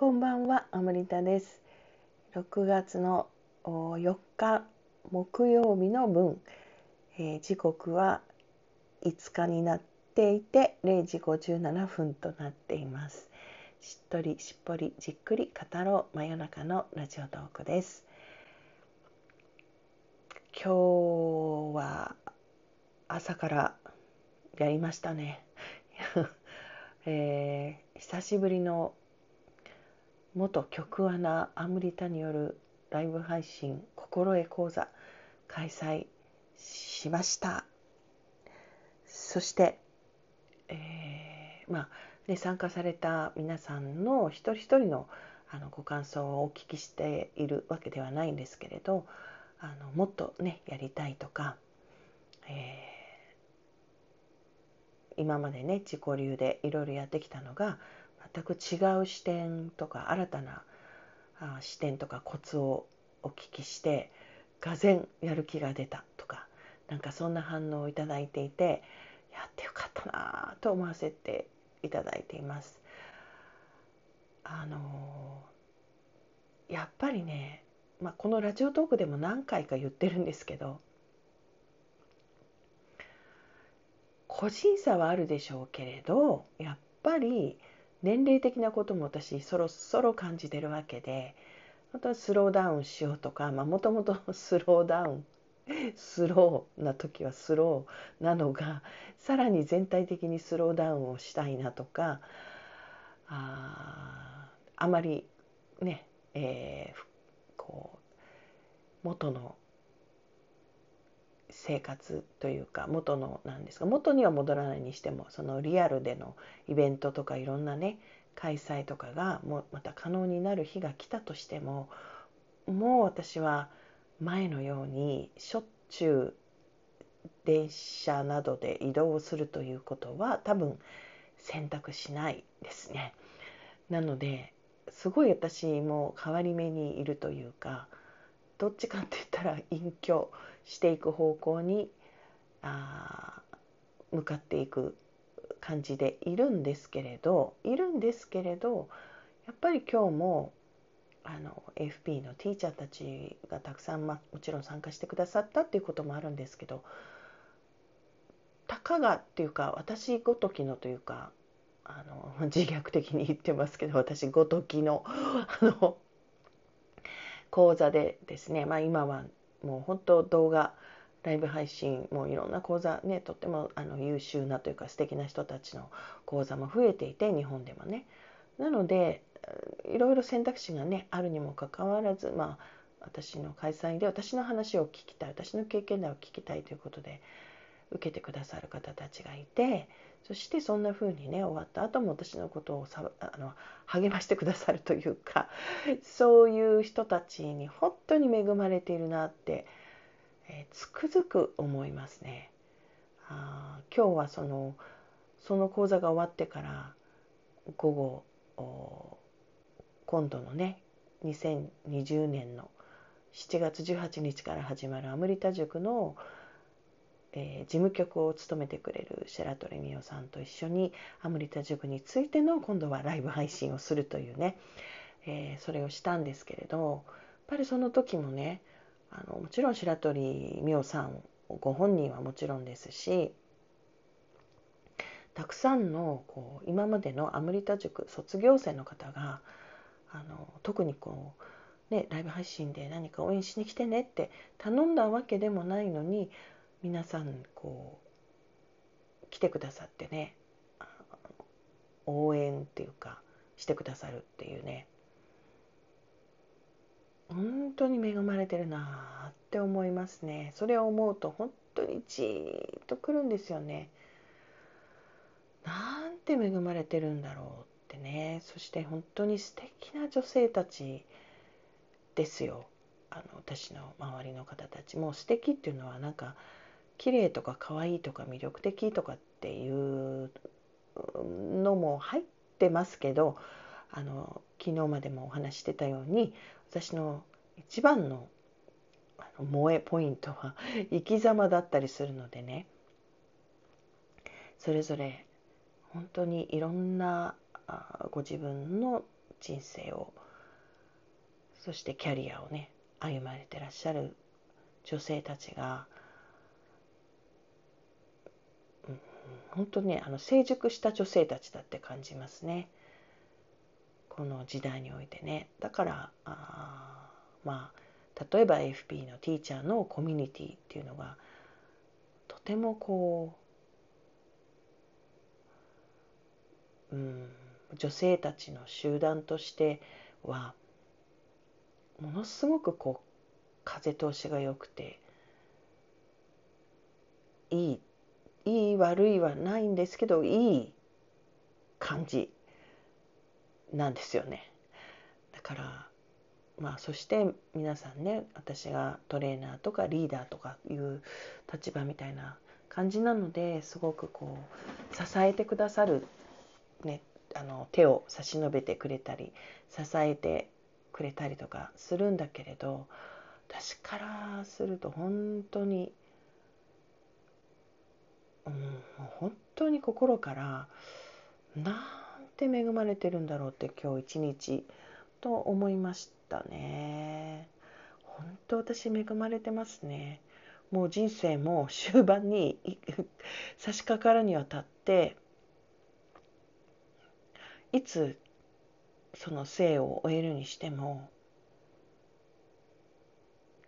こんばんは、アムリタです。6月のお4日木曜日の分、えー時刻は5日になっていて0時57分となっています。しっとりしっぽりじっくり語ろう真夜中のラジオトークです。今日は朝からやりましたね。えー久しぶりの元局アナアムリタによるライブ配信心得講座開催しました。そして、えーまあね、参加された皆さんの一人一人のあのご感想をお聞きしているわけではないんですけれどあのもっとねやりたいとか、えー今までね自己流でいろいろやってきたのが全く違う視点とか新たなあ視点とかコツをお聞きしてがぜやる気が出たとかなんかそんな反応をいただいていてやってよかったなと思わせていただいています。あのやっぱりね、まあ、このラジオトークでも何回か言ってるんですけど個人差はあるでしょうけれどやっぱり年齢的なことも私そろそろ感じてるわけで本当はスローダウンしようとかもともと スローダウンスローな時はスローなのがさらに全体的にスローダウンをしたいなとかああまりね、えーこう元の生活というか元のなんですか元には戻らないにしてもそのリアルでのイベントとかいろんなね開催とかがもうまた可能になる日が来たとしてももう私は前のようにしょっちゅう電車などで移動するということは多分選択しないですね。なのですごい私も変わり目にいるというかどっちかって言ったら隠居していく方向にあ向かっていく感じでいるんですけれどいるんですけれどやっぱり今日もあの FP のティーチャーたちがたくさん、ま、もちろん参加してくださったっていうこともあるんですけどたかがっていうか私ごときのというかあの自虐的に言ってますけど私ごときのあの講座でですね、まあ、今はもう本当動画ライブ配信もういろんな講座ねとってもあの優秀なというか素敵な人たちの講座も増えていて日本でもね。なのでいろいろ選択肢がねあるにもかかわらずまあ私の開催で私の話を聞きたい私の経験談を聞きたいということで受けてくださる方たちがいてそしてそんな風にね終わった後も私のことをさあの励ましてくださるというか そういう人たちに本当に恵まれているなって、えーつくづく思いますね。あ今日はそのその講座が終わってから午後今度のね2020年の7月18日から始まるアムリタ塾のえー事務局を務めてくれる白鳥美代さんと一緒にアムリタ塾についての今度はライブ配信をするというね、えーそれをしたんですけれどやっぱりその時もねあのもちろん白鳥美代さんご本人はもちろんですしたくさんのこう今までのアムリタ塾卒業生の方があの特にこう、ね、ライブ配信で何か応援しに来てねって頼んだわけでもないのに皆さんこう来てくださってね応援っていうかしてくださるっていうね本当に恵まれてるなって思いますね。それを思うと本当にじーっとくるんですよね。なんて恵まれてるんだろうってね。そして本当に素敵な女性たちですよ。あの私の周りの方たちも素敵っていうのはなんか綺麗とか可愛いとか魅力的とかっていうのも入ってますけどあの昨日までもお話してたように私の一番の萌えポイントは生き様だったりするのでね。それぞれ本当にいろんなご自分の人生をそしてキャリアをね歩まれてらっしゃる女性たちが、うん、本当ねあの成熟した女性たちだって感じますね。この時代においてね。だからあまあ例えば AFP のティーチャーのコミュニティっていうのがとてもこう、うん、女性たちの集団としてはものすごくこう風通しが良くていいいい悪いはないんですけどいい感じなんですよね。だからまあそして皆さんね私がトレーナーとかリーダーとかいう立場みたいな感じなのですごくこう支えてくださる、ね、あの手を差し伸べてくれたり支えてくれたりとかするんだけれど私からすると本当に、うん、本当に心からなんて恵まれてるんだろうって今日一日と思いましたね。本当私恵まれてますね。もう人生も終盤に差し掛かるにあたっていつその生を終えるにしても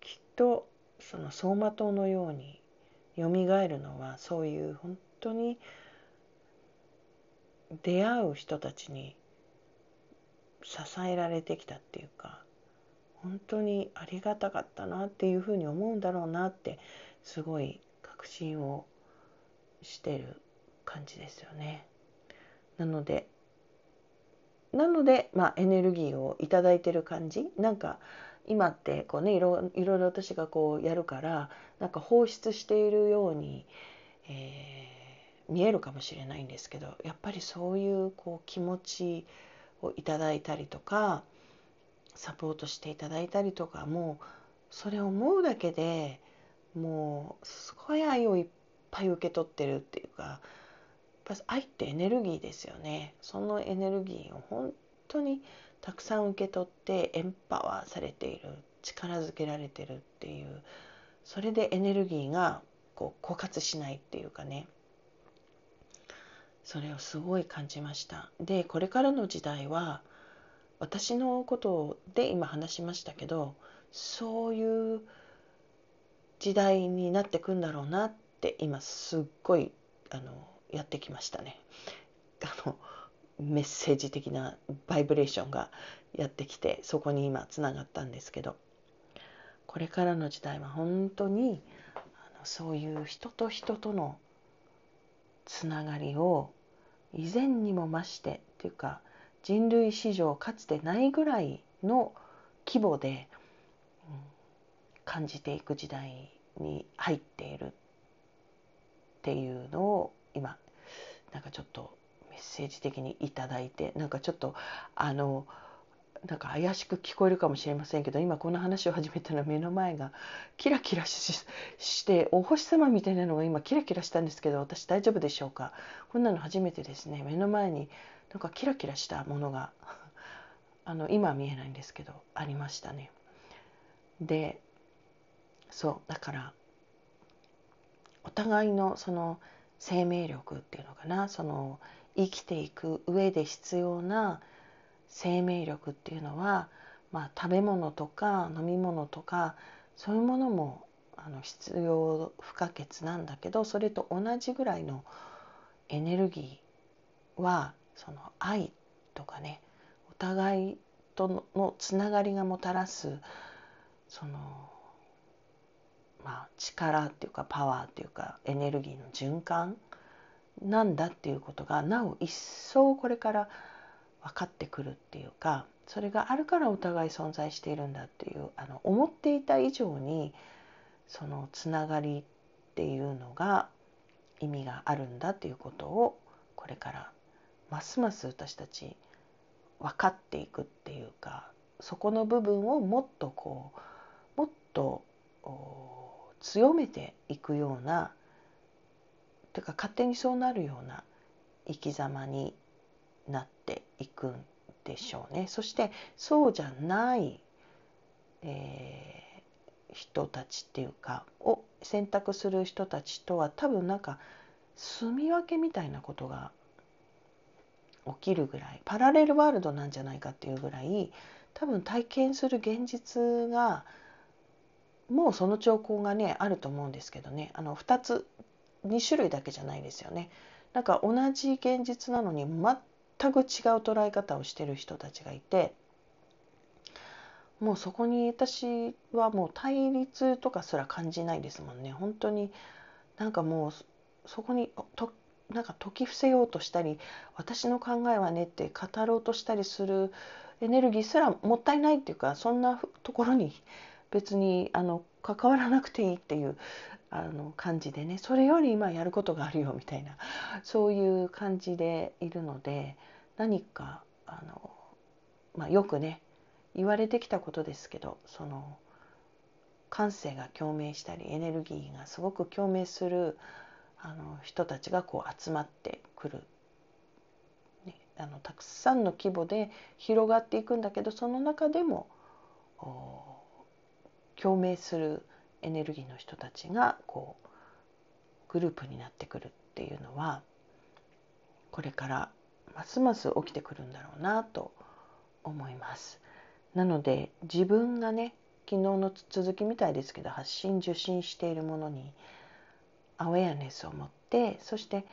きっとその走馬灯のようによみがえるのはそういう本当に出会う人たちに支えられてきたっていうか本当にありがたかったなっていうふうに思うんだろうなってすごい確信をしてる感じですよね。なのでなので、まあ、エネルギーを頂いてる感じなんか今ってこう、ね、いろいろ私がこうやるからなんか放出しているように、えー、見えるかもしれないんですけどやっぱりそういうこう気持ちをいただいたりとかサポートしていただいたりとかもうそれを思うだけでもうすごい愛をいっぱい受け取ってるっていうかぱ愛ってエネルギーですよね。そのエネルギーを本当にたくさん受け取ってエンパワーされている力づけられてるっていうそれでエネルギーがこう枯渇しないっていうかねそれをすごい感じましたでこれからの時代は私のことで今話しましたけどそういう時代になってくんだろうなって今すっごいあのやってきましたね。あのメッセージ的なバイブレーションがやってきてそこに今つながったんですけどこれからの時代は本当にあのそういう人と人とのつながりを以前にも増してっていうか人類史上かつてないぐらいの規模で、うん、感じていく時代に入っているっていうのを今なんかちょっとメッセージ的に頂いてなんかちょっとあのなんか怪しく聞こえるかもしれませんけど今この話を始めたら目の前がキラキラしてお星様みたいなのが今キラキラしたんですけど私大丈夫でしょうか？こんなの初めてですね。目の前になんかキラキラしたものが あの今は見えないんですけどありましたね。でそうだからお互いのその生命力っていうのかな？その生きていく上で必要な生命力っていうのは、まあ、食べ物とか飲み物とかそういうものもあの必要不可欠なんだけどそれと同じぐらいのエネルギーはその愛とかねお互いとのつながりがもたらすそのまあ、力っていうかパワーっていうかエネルギーの循環なんだっていうことがなお一層これから分かってくるっていうかそれがあるからお互い存在しているんだっていうあの思っていた以上にそのつながりっていうのが意味があるんだっていうことをこれからますます私たち分かっていくっていうかそこの部分をもっとこうもっと強めていくようなてか勝手にそうなるような生き様になっていくんでしょうね。そしてそうじゃない、えー、人たちっていうかを選択する人たちとは多分なんか住み分けみたいなことが起きるぐらいパラレルワールドなんじゃないかっていうぐらい多分体験する現実がもうその兆候がねあると思うんですけどねあの2つ2種類だけじゃないですよね。なんか同じ現実なのに全く違う捉え方をしてる人たちがいてもうそこに私はもう対立とかすら感じないですもんね本当になんかもうそこにとなんか解き伏せようとしたり私の考えはねって語ろうとしたりするエネルギーすらもったいないっていうかそんなところに別にあの関わらなくていいっていうあの感じでねそれより今やることがあるよみたいな そういう感じでいるので何かあの、まあ、よくね言われてきたことですけどその感性が共鳴したりエネルギーがすごく共鳴するあの人たちがこう集まってくる、ね、あのたくさんの規模で広がっていくんだけどその中でも共鳴するエネルギーの人たちがこうグループになってくるっていうのはこれからますます起きてくるんだろうなと思います。なので自分がね昨日の続きみたいですけど発信受信しているものにアウェアネスを持ってそして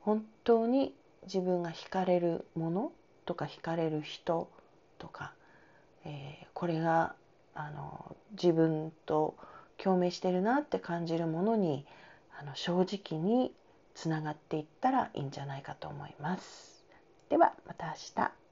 本当に自分が惹かれるものとか惹かれる人とか、えー、これがあの自分と共鳴してるなって感じるものにあの正直につながっていったらいいんじゃないかと思います。ではまた明日。